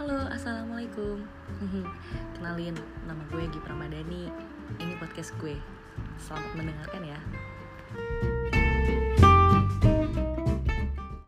Halo, Assalamualaikum. Mhm. Kenalin, nama gue Gipra Madani. Ini podcast gue. Selamat mendengarkan ya.